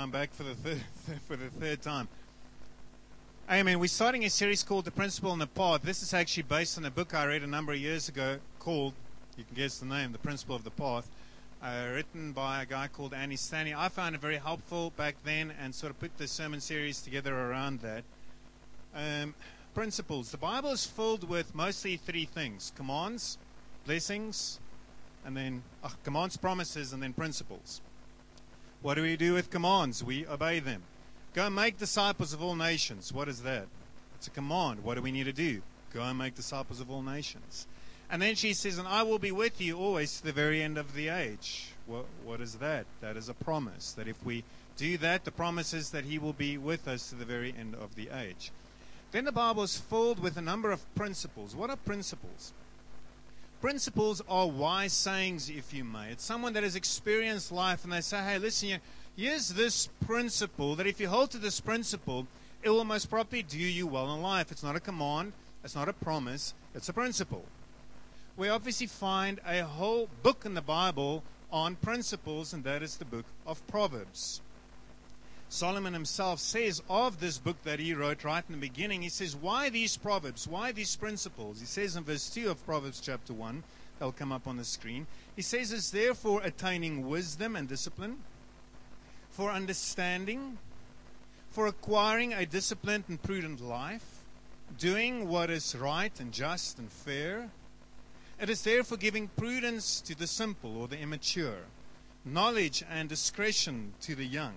I'm back for the third for the third time. Amen. We're starting a series called The Principle and the Path. This is actually based on a book I read a number of years ago called, you can guess the name, The Principle of the Path, uh, written by a guy called Andy Stanley. I found it very helpful back then and sort of put the sermon series together around that. Um, principles. The Bible is filled with mostly three things commands, blessings, and then uh, commands, promises, and then principles. What do we do with commands? We obey them. Go and make disciples of all nations. What is that? It's a command. What do we need to do? Go and make disciples of all nations. And then she says, And I will be with you always to the very end of the age. What, what is that? That is a promise. That if we do that, the promise is that He will be with us to the very end of the age. Then the Bible is filled with a number of principles. What are principles? Principles are wise sayings, if you may. It's someone that has experienced life and they say, hey, listen, here's this principle that if you hold to this principle, it will most probably do you well in life. It's not a command, it's not a promise, it's a principle. We obviously find a whole book in the Bible on principles, and that is the book of Proverbs. Solomon himself says of this book that he wrote right in the beginning, he says, Why these proverbs? Why these principles? He says in verse 2 of Proverbs chapter 1, they'll come up on the screen. He says, It's therefore attaining wisdom and discipline, for understanding, for acquiring a disciplined and prudent life, doing what is right and just and fair. It is therefore giving prudence to the simple or the immature, knowledge and discretion to the young.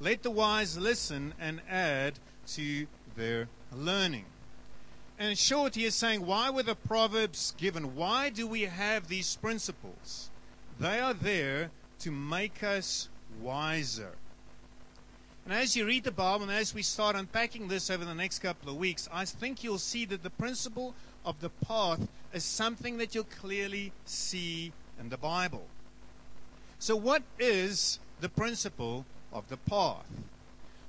Let the wise listen and add to their learning. And in short, he is saying, why were the Proverbs given? Why do we have these principles? They are there to make us wiser. And as you read the Bible and as we start unpacking this over the next couple of weeks, I think you'll see that the principle of the path is something that you'll clearly see in the Bible. So, what is the principle of the path.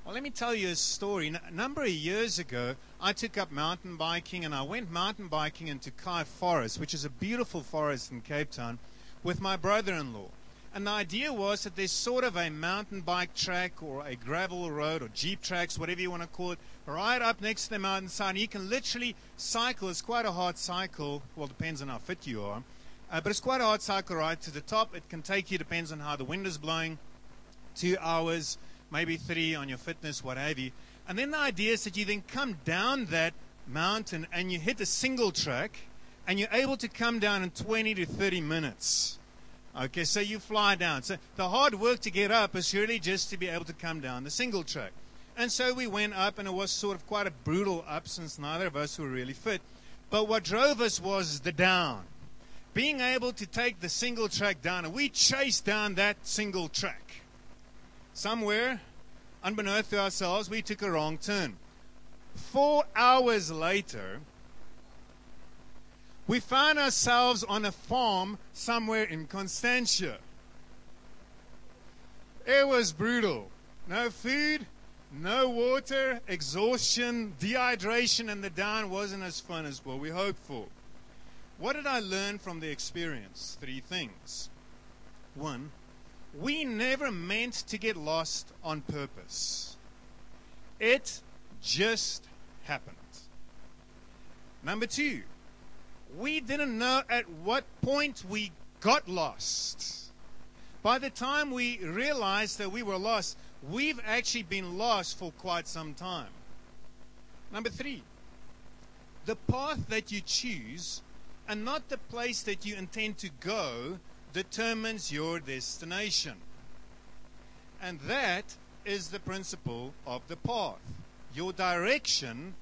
Well, let me tell you a story. A number of years ago, I took up mountain biking and I went mountain biking into Kei Forest, which is a beautiful forest in Cape Town, with my brother in law. And the idea was that there's sort of a mountain bike track or a gravel road or jeep tracks, whatever you want to call it, right up next to the mountainside. You can literally cycle. It's quite a hard cycle. Well, depends on how fit you are. Uh, but it's quite a hard cycle right to the top. It can take you, depends on how the wind is blowing two hours, maybe three on your fitness, what have you. And then the idea is that you then come down that mountain and you hit a single track and you're able to come down in 20 to 30 minutes. Okay, so you fly down. So the hard work to get up is really just to be able to come down the single track. And so we went up, and it was sort of quite a brutal up since neither of us were really fit. But what drove us was the down. Being able to take the single track down, and we chased down that single track somewhere, unbeknownst to ourselves, we took a wrong turn. Four hours later, we found ourselves on a farm somewhere in Constantia. It was brutal. No food, no water, exhaustion, dehydration, and the down wasn't as fun as what we hoped for. What did I learn from the experience? Three things. One, we never meant to get lost on purpose. It just happened. Number two, we didn't know at what point we got lost. By the time we realized that we were lost, we've actually been lost for quite some time. Number three, the path that you choose and not the place that you intend to go determines your destination. And that is the principle of the path. Your direction,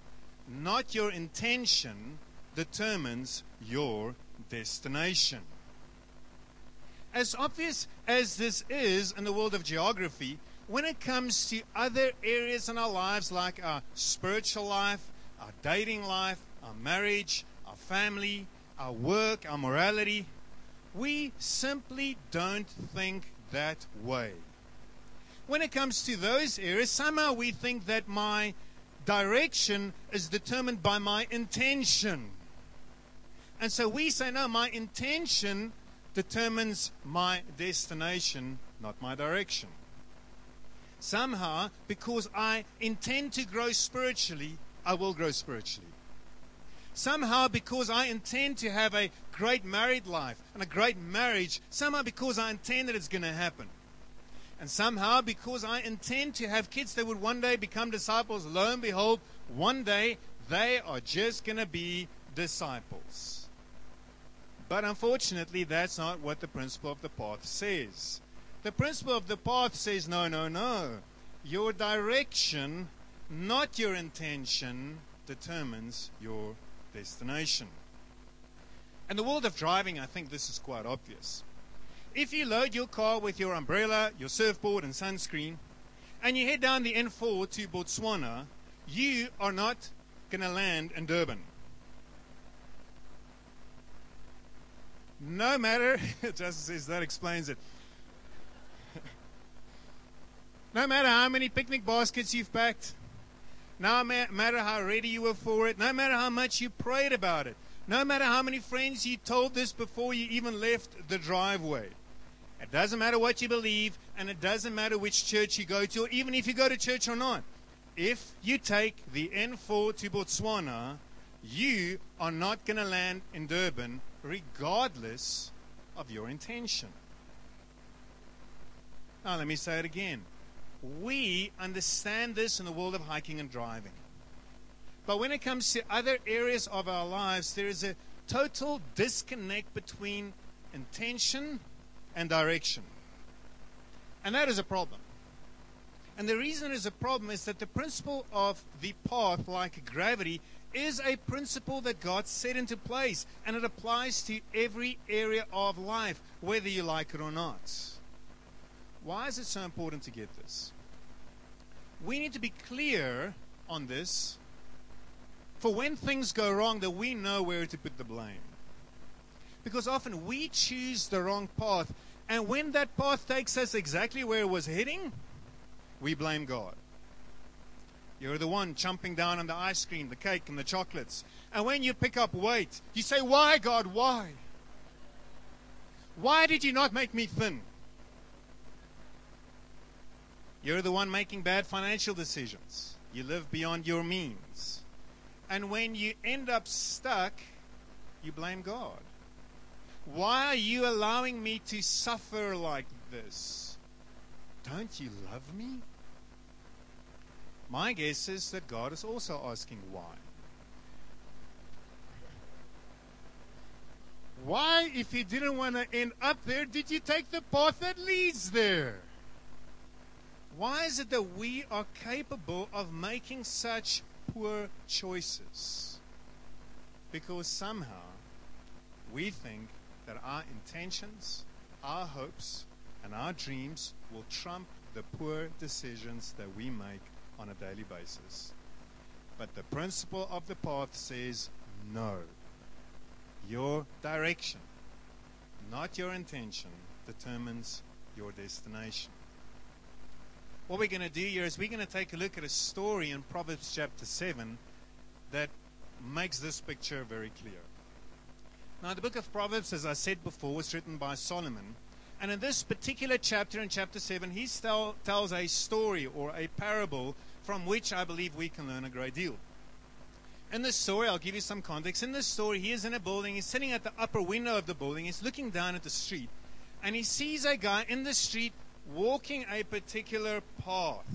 not your intention, determines your destination. As obvious as this is in the world of geography, when it comes to other areas in our lives, like our spiritual life, our dating life, our marriage, our family, our work, our morality, we simply don't think that way. When it comes to those areas, somehow we think that my direction is determined by my intention. And so we say, no, my intention determines my destination, not my direction. Somehow, because I intend to grow spiritually, I will grow spiritually. Somehow, because I intend to have a great married life and a great marriage, somehow, because I intend that it's going to happen. And somehow, because I intend to have kids that would one day become disciples, lo and behold, one day they are just going to be disciples. But unfortunately, that's not what the principle of the path says. The principle of the path says no, no, no. Your direction, not your intention, determines your destination. In the world of driving, I think this is quite obvious. If you load your car with your umbrella, your surfboard, and sunscreen, and you head down the N4 to Botswana, you are not going to land in Durban. No matter, Justin says that explains it. no matter how many picnic baskets you've packed, no matter how ready you were for it, no matter how much you prayed about it, no matter how many friends you told this before you even left the driveway. It doesn't matter what you believe, and it doesn't matter which church you go to, or even if you go to church or not. If you take the N4 to Botswana, you are not going to land in Durban regardless of your intention. Now, let me say it again. We understand this in the world of hiking and driving. But when it comes to other areas of our lives, there is a total disconnect between intention and direction. And that is a problem. And the reason it is a problem is that the principle of the path, like gravity, is a principle that God set into place, and it applies to every area of life, whether you like it or not. Why is it so important to get this? We need to be clear on this for when things go wrong that we know where to put the blame. Because often we choose the wrong path, and when that path takes us exactly where it was heading, we blame God. You're the one chomping down on the ice cream, the cake, and the chocolates. And when you pick up weight, you say, Why, God, why? Why did you not make me thin? You're the one making bad financial decisions. You live beyond your means. And when you end up stuck, you blame God. Why are you allowing me to suffer like this? Don't you love me? My guess is that God is also asking why. Why, if He didn't want to end up there, did you take the path that leads there? Why is it that we are capable of making such poor choices? Because somehow we think that our intentions, our hopes, and our dreams will trump the poor decisions that we make on a daily basis. But the principle of the path says no. Your direction, not your intention, determines your destination. What we're going to do here is we're going to take a look at a story in Proverbs chapter 7 that makes this picture very clear. Now, the book of Proverbs, as I said before, was written by Solomon. And in this particular chapter, in chapter 7, he tell, tells a story or a parable from which I believe we can learn a great deal. In this story, I'll give you some context. In this story, he is in a building. He's sitting at the upper window of the building. He's looking down at the street. And he sees a guy in the street walking a particular path.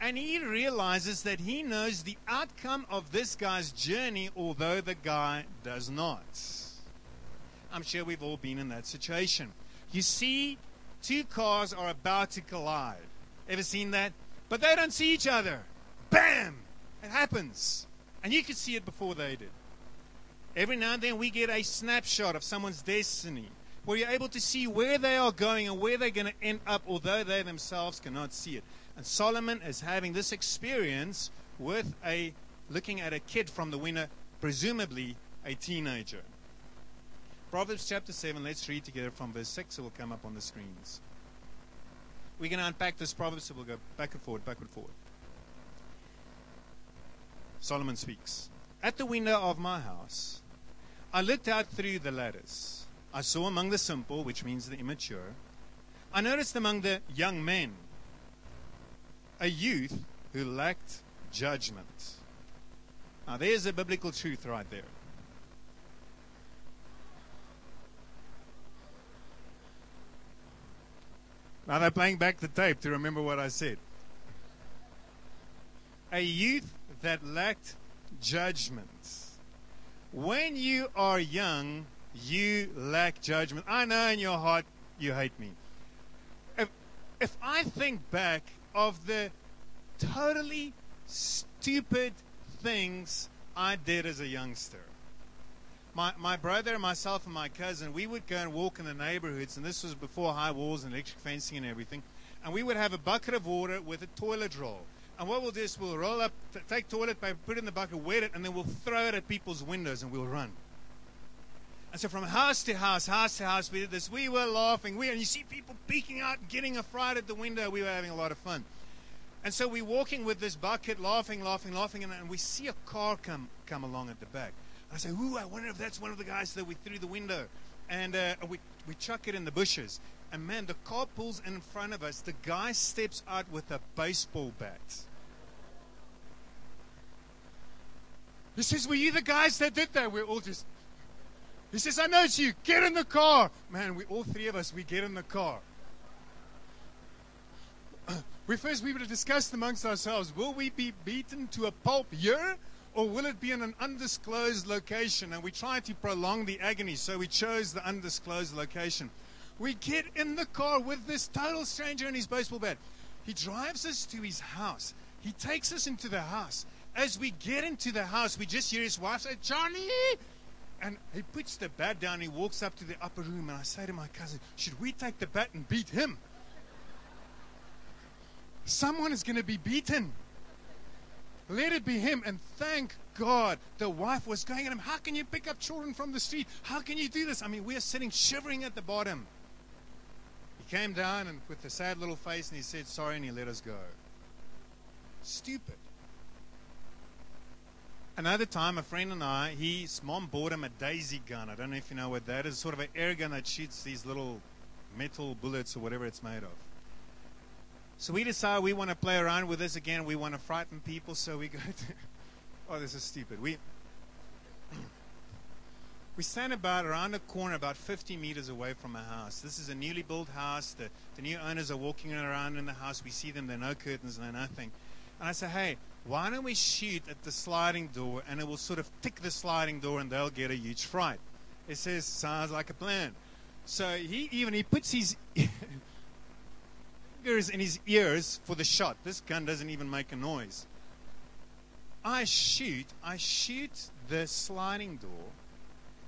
And he realizes that he knows the outcome of this guy's journey, although the guy does not. I'm sure we've all been in that situation. You see, two cars are about to collide. Ever seen that? But they don't see each other. Bam! It happens. And you can see it before they did. Every now and then we get a snapshot of someone's destiny where you're able to see where they are going and where they're going to end up, although they themselves cannot see it. And Solomon is having this experience with a looking at a kid from the window, presumably a teenager. Proverbs chapter 7, let's read together from verse 6. It will come up on the screens. We're going to unpack this proverb, so we'll go back and forward, backward, forward. Solomon speaks At the window of my house, I looked out through the lattice. I saw among the simple, which means the immature. I noticed among the young men a youth who lacked judgment. Now, there's a biblical truth right there. Now they're playing back the tape to remember what I said. A youth that lacked judgment. When you are young, you lack judgment. I know in your heart you hate me. If, if I think back of the totally stupid things I did as a youngster. My, my brother, myself, and my cousin, we would go and walk in the neighborhoods, and this was before high walls and electric fencing and everything. And we would have a bucket of water with a toilet roll. And what we'll do is we'll roll up, t- take toilet paper, put it in the bucket, wet it, and then we'll throw it at people's windows and we'll run. And so from house to house, house to house, we did this. We were laughing. We, and you see people peeking out, getting a fright at the window. We were having a lot of fun. And so we're walking with this bucket, laughing, laughing, laughing, and, and we see a car come, come along at the back. I say, ooh, I wonder if that's one of the guys that we threw the window. And uh, we, we chuck it in the bushes. And man, the car pulls in front of us. The guy steps out with a baseball bat. He says, Were you the guys that did that? We're all just. He says, I know it's you. Get in the car. Man, we all three of us, we get in the car. we first we would have discussed amongst ourselves will we be beaten to a pulp here or will it be in an undisclosed location? And we tried to prolong the agony, so we chose the undisclosed location. We get in the car with this total stranger in his baseball bat. He drives us to his house. He takes us into the house. As we get into the house, we just hear his wife say, Johnny! And he puts the bat down. He walks up to the upper room, and I say to my cousin, Should we take the bat and beat him? Someone is going to be beaten. Let it be him. And thank God the wife was going at him. How can you pick up children from the street? How can you do this? I mean, we're sitting shivering at the bottom. He came down and with a sad little face and he said, Sorry, and he let us go. Stupid. Another time, a friend and I, his mom bought him a daisy gun. I don't know if you know what that is. Sort of an air gun that shoots these little metal bullets or whatever it's made of. So we decide we want to play around with this again. We want to frighten people, so we go to. oh, this is stupid. We we stand about around a corner, about 50 meters away from a house. This is a newly built house. The, the new owners are walking around in the house. We see them. There are no curtains, no nothing. And I say, hey, why don't we shoot at the sliding door and it will sort of tick the sliding door and they'll get a huge fright. It says, sounds like a plan. So he even he puts his fingers in his ears for the shot. This gun doesn't even make a noise. I shoot, I shoot the sliding door.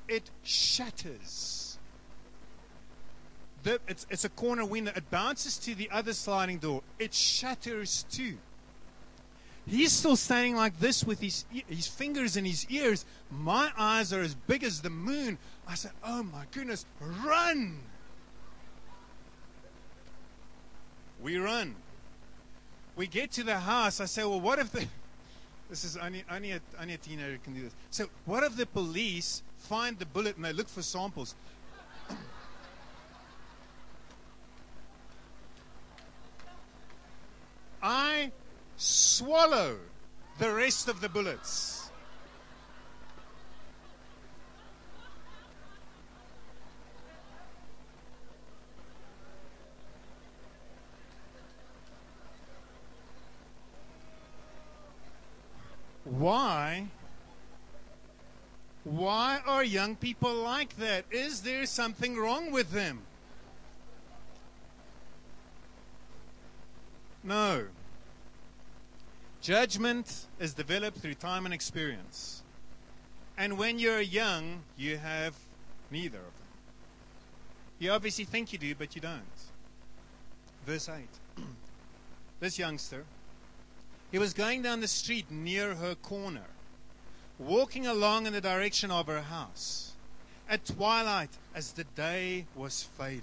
It shatters. The, it's, it's a corner window. It bounces to the other sliding door. It shatters too. He's still standing like this with his, his fingers in his ears. My eyes are as big as the moon. I said, Oh my goodness, run! We run. We get to the house. I say, well, what if the. This is only, only, a, only a teenager can do this. So, what if the police find the bullet and they look for samples? I swallow the rest of the bullets. Why? Why are young people like that? Is there something wrong with them? No. Judgment is developed through time and experience. And when you're young, you have neither of them. You obviously think you do, but you don't. Verse 8. this youngster he was going down the street near her corner, walking along in the direction of her house. At twilight, as the day was fading,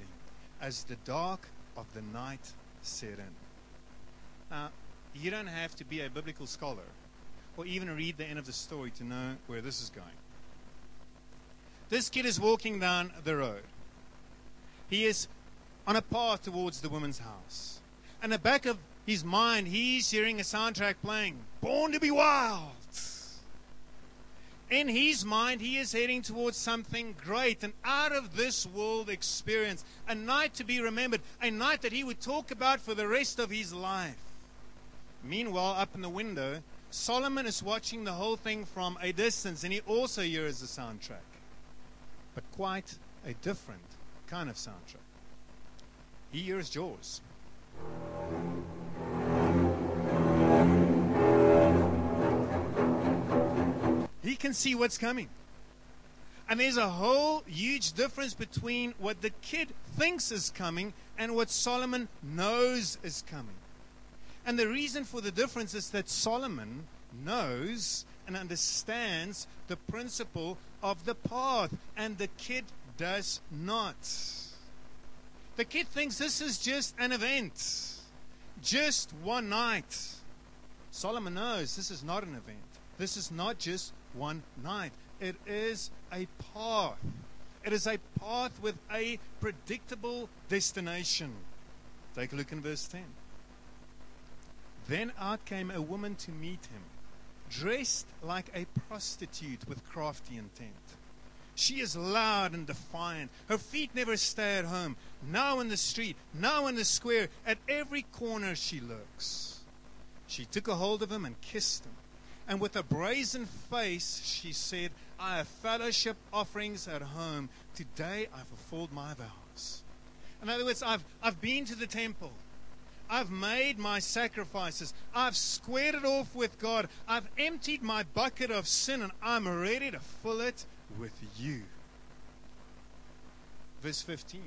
as the dark of the night set in. Now, you don't have to be a biblical scholar or even read the end of the story to know where this is going. This kid is walking down the road. He is on a path towards the woman's house. And the back of his mind, he's hearing a soundtrack playing Born to be Wild. In his mind, he is heading towards something great, an out of this world experience, a night to be remembered, a night that he would talk about for the rest of his life. Meanwhile, up in the window, Solomon is watching the whole thing from a distance, and he also hears the soundtrack, but quite a different kind of soundtrack. He hears Jaws. He can see what's coming. And there's a whole huge difference between what the kid thinks is coming and what Solomon knows is coming. And the reason for the difference is that Solomon knows and understands the principle of the path, and the kid does not. The kid thinks this is just an event, just one night. Solomon knows this is not an event. This is not just one night. It is a path. It is a path with a predictable destination. Take a look in verse 10. Then out came a woman to meet him, dressed like a prostitute with crafty intent. She is loud and defiant. Her feet never stay at home. Now in the street, now in the square, at every corner she lurks. She took a hold of him and kissed him. And with a brazen face, she said, I have fellowship offerings at home. Today I've fulfilled my vows. In other words, I've, I've been to the temple. I've made my sacrifices. I've squared it off with God. I've emptied my bucket of sin and I'm ready to fill it with you. Verse 15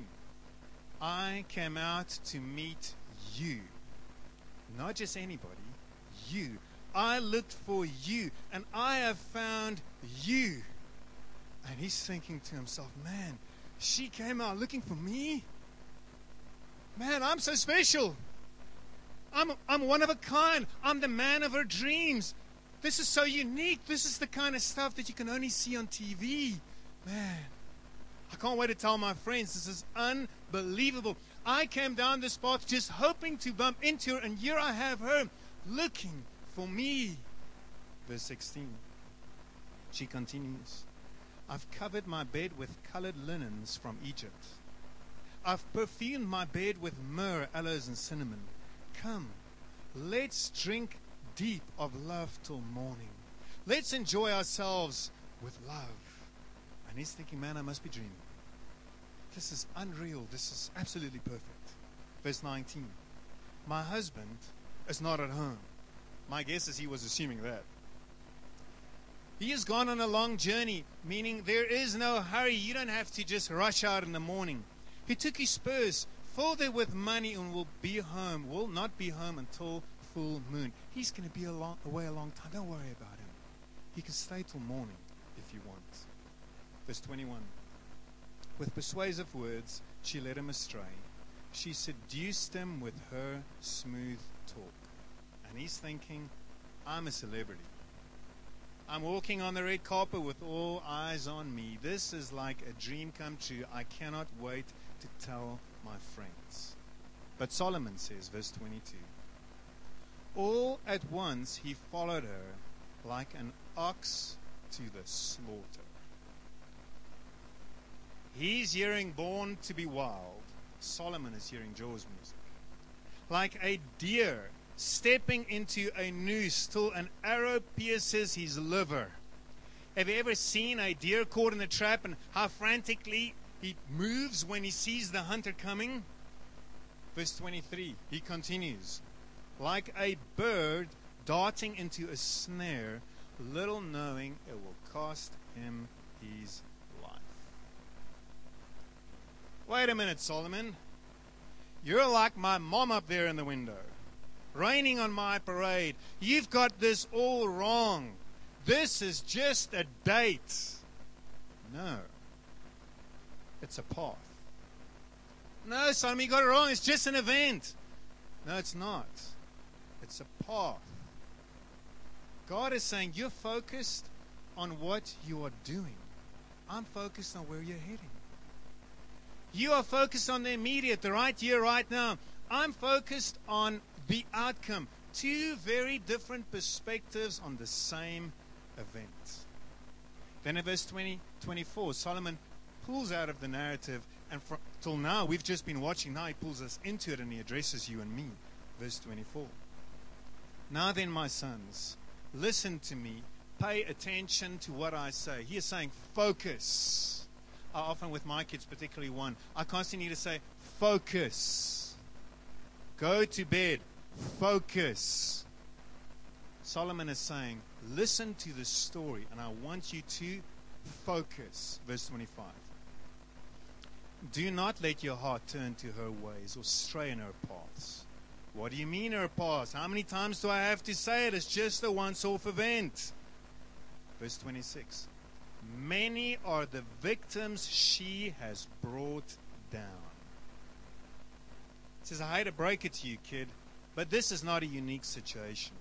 I came out to meet you. Not just anybody, you. I looked for you and I have found you. And he's thinking to himself, man, she came out looking for me? Man, I'm so special. I'm, I'm one of a kind. I'm the man of her dreams. This is so unique. This is the kind of stuff that you can only see on TV. Man, I can't wait to tell my friends. This is unbelievable. I came down this path just hoping to bump into her, and here I have her looking for me. Verse 16. She continues I've covered my bed with colored linens from Egypt. I've perfumed my bed with myrrh, aloes, and cinnamon. Come, let's drink deep of love till morning. Let's enjoy ourselves with love. And he's thinking, man, I must be dreaming. This is unreal. This is absolutely perfect. Verse 19. My husband is not at home. My guess is he was assuming that. He has gone on a long journey, meaning there is no hurry. You don't have to just rush out in the morning. He took his spurs, filled it with money, and will be home. Will not be home until full moon. He's going to be a long, away a long time. Don't worry about him. He can stay till morning if you want. Verse 21. With persuasive words, she led him astray. She seduced him with her smooth talk. And he's thinking, I'm a celebrity. I'm walking on the red carpet with all eyes on me. This is like a dream come true. I cannot wait to tell my friends. But Solomon says, verse 22 All at once he followed her like an ox to the slaughter. He's hearing Born to be Wild. Solomon is hearing Jaws music. Like a deer stepping into a noose till an arrow pierces his liver. Have you ever seen a deer caught in a trap and how frantically he moves when he sees the hunter coming? Verse 23, he continues, like a bird darting into a snare, little knowing it will cost him his life. Wait a minute, Solomon. You're like my mom up there in the window raining on my parade. You've got this all wrong. This is just a date. No. It's a path. No, son, you got it wrong. It's just an event. No, it's not. It's a path. God is saying, You're focused on what you are doing. I'm focused on where you're heading. You are focused on the immediate, the right here, right now. I'm focused on the outcome. Two very different perspectives on the same event. Then in verse 20, 24, Solomon pulls out of the narrative, and for, till now we've just been watching. Now he pulls us into it and he addresses you and me. Verse 24. Now then, my sons, listen to me. Pay attention to what I say. He is saying, focus. I often, with my kids, particularly one, I constantly need to say, focus. Go to bed. Focus. Solomon is saying, listen to the story, and I want you to focus. Verse 25. Do not let your heart turn to her ways or stray in her paths. What do you mean her paths? How many times do I have to say it? It's just a once off event. Verse 26. Many are the victims she has brought down. He says, I hate to break it to you, kid, but this is not a unique situation.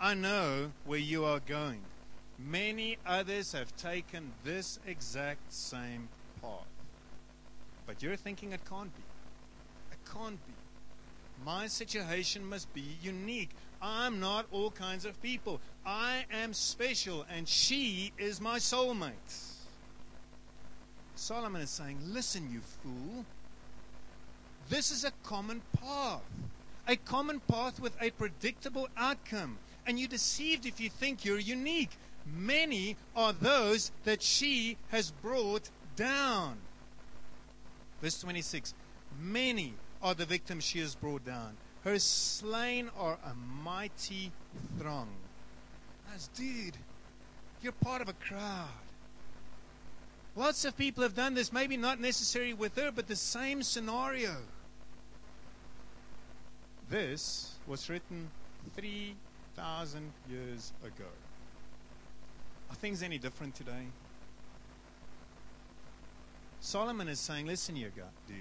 I know where you are going. Many others have taken this exact same path. But you're thinking it can't be. It can't be. My situation must be unique. I'm not all kinds of people. I am special, and she is my soulmate. Solomon is saying, Listen, you fool. This is a common path, a common path with a predictable outcome. And you're deceived if you think you're unique. Many are those that she has brought down. Verse 26 Many are the victims she has brought down. Her slain are a mighty throng. As, dude, you're part of a crowd. Lots of people have done this, maybe not necessarily with her, but the same scenario. This was written 3,000 years ago. Are things any different today? Solomon is saying, listen here, dude.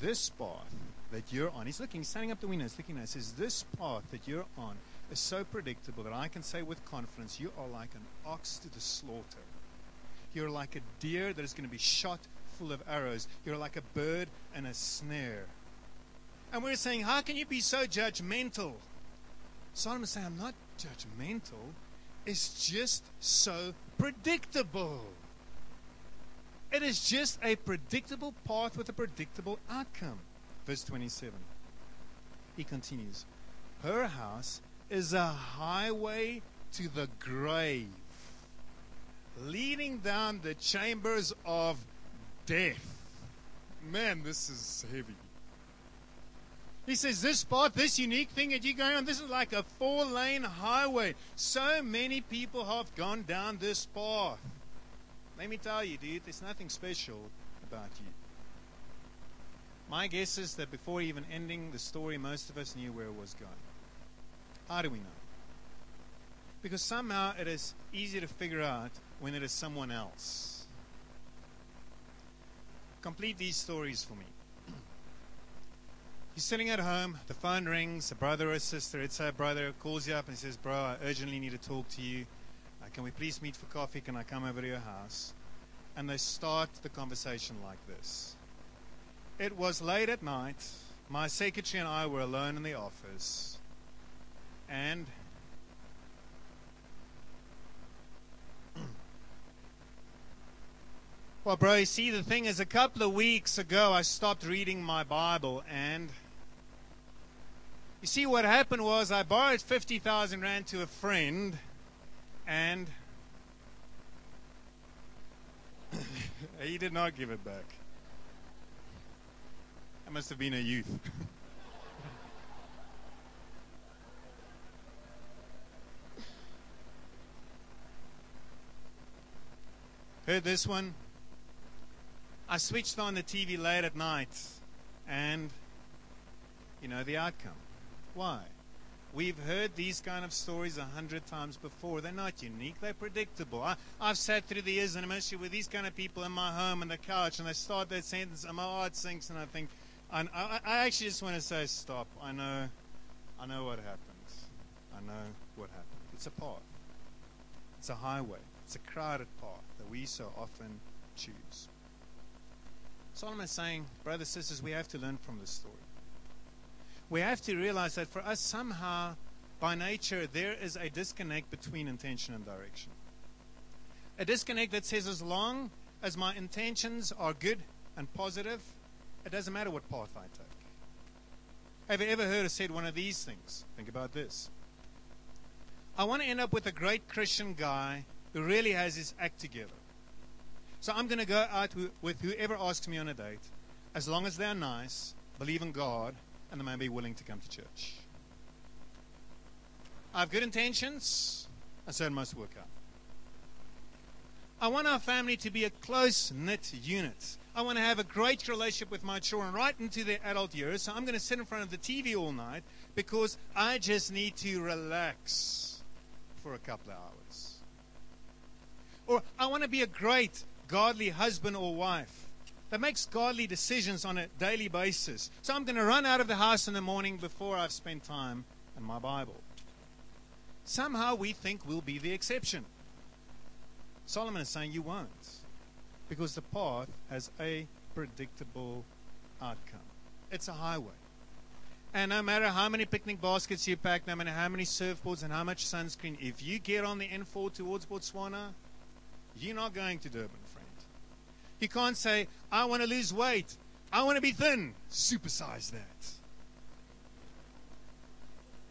This path that you're on, he's looking, he's standing up the window, he's looking at it, says, this path that you're on is so predictable that I can say with confidence, you are like an ox to the slaughter. You're like a deer that is going to be shot full of arrows. You're like a bird and a snare. And we're saying, how can you be so judgmental? Solomon's saying, I'm not judgmental. It's just so predictable. It is just a predictable path with a predictable outcome. Verse 27. He continues Her house is a highway to the grave, leading down the chambers of death. Man, this is heavy. He says, This path, this unique thing that you're going on, this is like a four lane highway. So many people have gone down this path. Let me tell you, dude, there's nothing special about you. My guess is that before even ending the story, most of us knew where it was going. How do we know? Because somehow it is easy to figure out when it is someone else. Complete these stories for me. You're sitting at home, the phone rings, a brother or a sister, it's a brother, calls you up and says, Bro, I urgently need to talk to you. Can we please meet for coffee? Can I come over to your house? And they start the conversation like this. It was late at night. My secretary and I were alone in the office. And Well, bro, you see, the thing is, a couple of weeks ago, I stopped reading my Bible, and you see, what happened was I borrowed 50,000 Rand to a friend, and he did not give it back. I must have been a youth. Heard this one? I switched on the TV late at night, and you know the outcome. Why? We've heard these kind of stories a hundred times before. They're not unique. They're predictable. I, have sat through the years in a ministry with these kind of people in my home on the couch, and they start that sentence, and my heart sinks, and I think, I, I, I actually just want to say, stop. I know, I know what happens. I know what happens. It's a path. It's a highway. It's a crowded path that we so often choose. Solomon is saying, brothers, sisters, we have to learn from this story. We have to realize that for us, somehow, by nature, there is a disconnect between intention and direction. A disconnect that says, as long as my intentions are good and positive, it doesn't matter what path I take. Have you ever heard or said one of these things? Think about this. I want to end up with a great Christian guy who really has his act together. So I'm going to go out with whoever asks me on a date, as long as they're nice, believe in God, and they may be willing to come to church. I have good intentions, and so it must work out. I want our family to be a close knit unit. I want to have a great relationship with my children right into their adult years. So I'm going to sit in front of the TV all night because I just need to relax for a couple of hours. Or I want to be a great godly husband or wife that makes godly decisions on a daily basis. So I'm going to run out of the house in the morning before I've spent time in my Bible. Somehow we think we'll be the exception. Solomon is saying you won't because the path has a predictable outcome. It's a highway. And no matter how many picnic baskets you pack, no matter how many surfboards and how much sunscreen, if you get on the N4 towards Botswana, you're not going to Durban. You can't say, I want to lose weight. I want to be thin. Supersize that.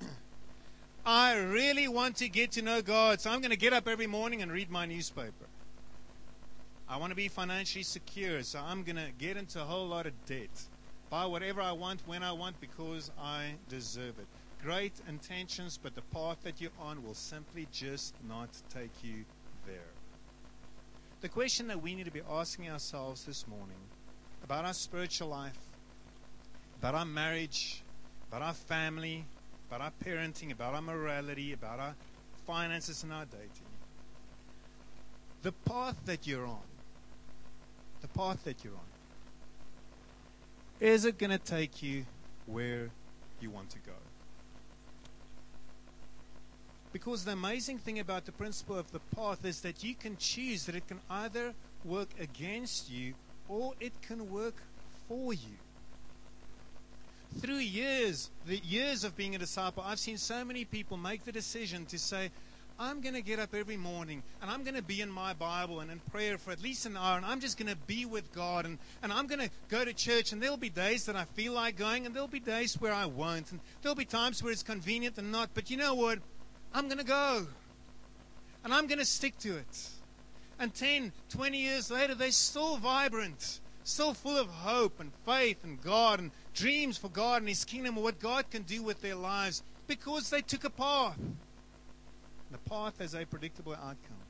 I really want to get to know God, so I'm going to get up every morning and read my newspaper. I want to be financially secure, so I'm going to get into a whole lot of debt. Buy whatever I want when I want because I deserve it. Great intentions, but the path that you're on will simply just not take you there. The question that we need to be asking ourselves this morning about our spiritual life, about our marriage, about our family, about our parenting, about our morality, about our finances and our dating. The path that you're on, the path that you're on, is it going to take you where you want to go? Because the amazing thing about the principle of the path is that you can choose that it can either work against you or it can work for you. Through years, the years of being a disciple, I've seen so many people make the decision to say, I'm going to get up every morning and I'm going to be in my Bible and in prayer for at least an hour and I'm just going to be with God and, and I'm going to go to church and there'll be days that I feel like going and there'll be days where I won't and there'll be times where it's convenient and not. But you know what? I'm going to go. And I'm going to stick to it. And 10, 20 years later, they're still vibrant, still full of hope and faith and God and dreams for God and His kingdom and what God can do with their lives because they took a path. The path has a predictable outcome.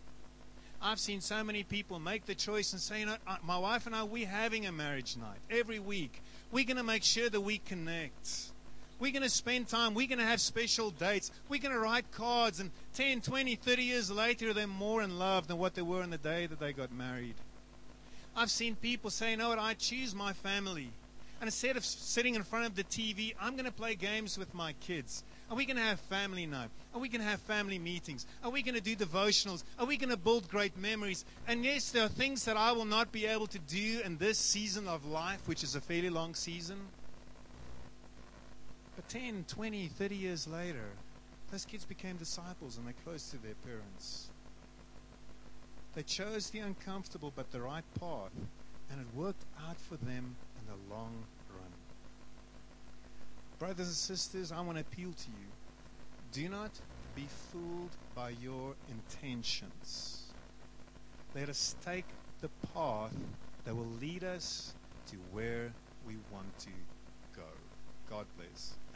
I've seen so many people make the choice and say, you know, my wife and I, we're having a marriage night every week. We're going to make sure that we connect. We're going to spend time. We're going to have special dates. We're going to write cards. And 10, 20, 30 years later, they're more in love than what they were on the day that they got married. I've seen people say, you know what, I choose my family. And instead of sitting in front of the TV, I'm going to play games with my kids. Are we going to have family night? Are we going to have family meetings? Are we going to do devotionals? Are we going to build great memories? And yes, there are things that I will not be able to do in this season of life, which is a fairly long season. But 10, 20, 30 years later, those kids became disciples and they're close to their parents. They chose the uncomfortable but the right path, and it worked out for them in the long run. Brothers and sisters, I want to appeal to you. Do not be fooled by your intentions. Let us take the path that will lead us to where we want to go. God bless.